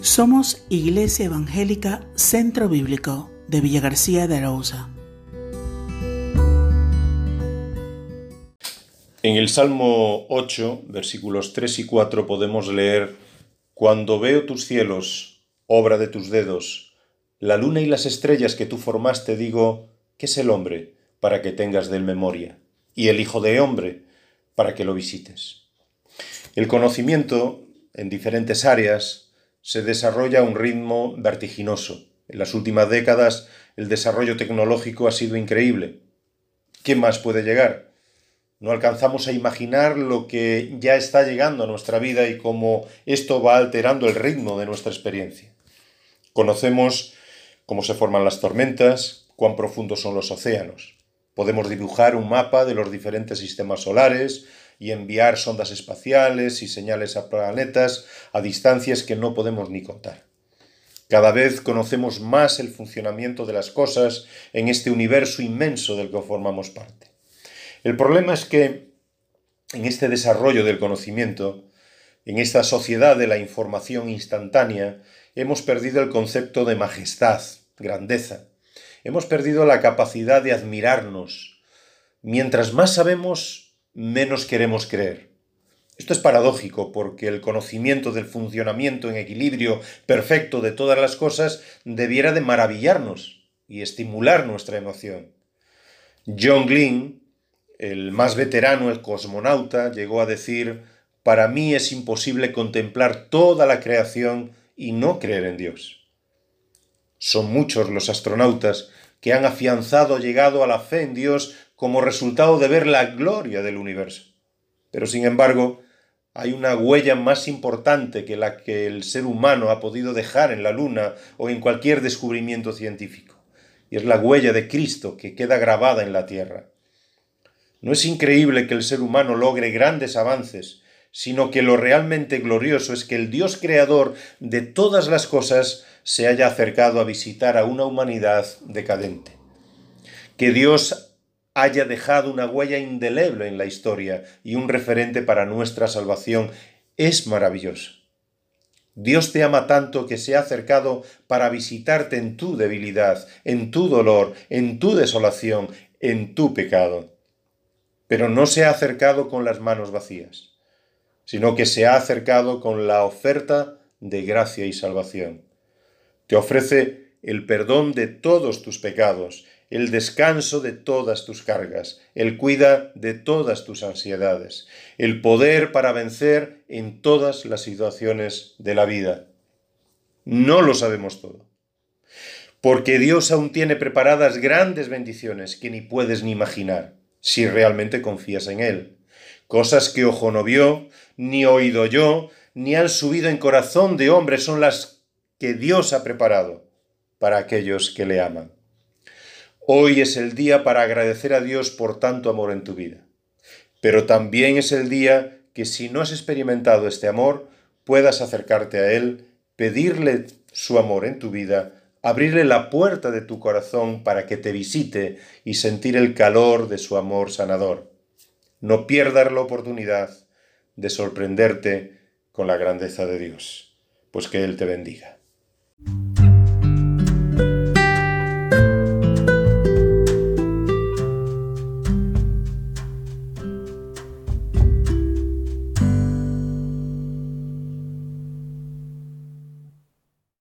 Somos Iglesia Evangélica Centro Bíblico de Villa García de Arauza. En el Salmo 8, versículos 3 y 4 podemos leer, Cuando veo tus cielos, obra de tus dedos, la luna y las estrellas que tú formaste, digo, ¿qué es el hombre para que tengas de él memoria? Y el Hijo de hombre para que lo visites. El conocimiento en diferentes áreas se desarrolla a un ritmo vertiginoso. En las últimas décadas el desarrollo tecnológico ha sido increíble. ¿Qué más puede llegar? No alcanzamos a imaginar lo que ya está llegando a nuestra vida y cómo esto va alterando el ritmo de nuestra experiencia. Conocemos cómo se forman las tormentas, cuán profundos son los océanos. Podemos dibujar un mapa de los diferentes sistemas solares y enviar sondas espaciales y señales a planetas a distancias que no podemos ni contar. Cada vez conocemos más el funcionamiento de las cosas en este universo inmenso del que formamos parte. El problema es que en este desarrollo del conocimiento, en esta sociedad de la información instantánea, hemos perdido el concepto de majestad, grandeza. Hemos perdido la capacidad de admirarnos. Mientras más sabemos, menos queremos creer. Esto es paradójico porque el conocimiento del funcionamiento en equilibrio perfecto de todas las cosas debiera de maravillarnos y estimular nuestra emoción. John Glenn, el más veterano, el cosmonauta, llegó a decir, para mí es imposible contemplar toda la creación y no creer en Dios. Son muchos los astronautas que han afianzado, llegado a la fe en Dios como resultado de ver la gloria del universo. Pero sin embargo, hay una huella más importante que la que el ser humano ha podido dejar en la Luna o en cualquier descubrimiento científico, y es la huella de Cristo que queda grabada en la Tierra. No es increíble que el ser humano logre grandes avances, sino que lo realmente glorioso es que el Dios creador de todas las cosas se haya acercado a visitar a una humanidad decadente. Que Dios haya dejado una huella indeleble en la historia y un referente para nuestra salvación es maravilloso. Dios te ama tanto que se ha acercado para visitarte en tu debilidad, en tu dolor, en tu desolación, en tu pecado pero no se ha acercado con las manos vacías, sino que se ha acercado con la oferta de gracia y salvación. Te ofrece el perdón de todos tus pecados, el descanso de todas tus cargas, el cuida de todas tus ansiedades, el poder para vencer en todas las situaciones de la vida. No lo sabemos todo, porque Dios aún tiene preparadas grandes bendiciones que ni puedes ni imaginar si realmente confías en Él. Cosas que ojo no vio, ni oído yo, ni han subido en corazón de hombre son las que Dios ha preparado para aquellos que le aman. Hoy es el día para agradecer a Dios por tanto amor en tu vida. Pero también es el día que si no has experimentado este amor, puedas acercarte a Él, pedirle su amor en tu vida abrirle la puerta de tu corazón para que te visite y sentir el calor de su amor sanador. No pierdas la oportunidad de sorprenderte con la grandeza de Dios, pues que Él te bendiga.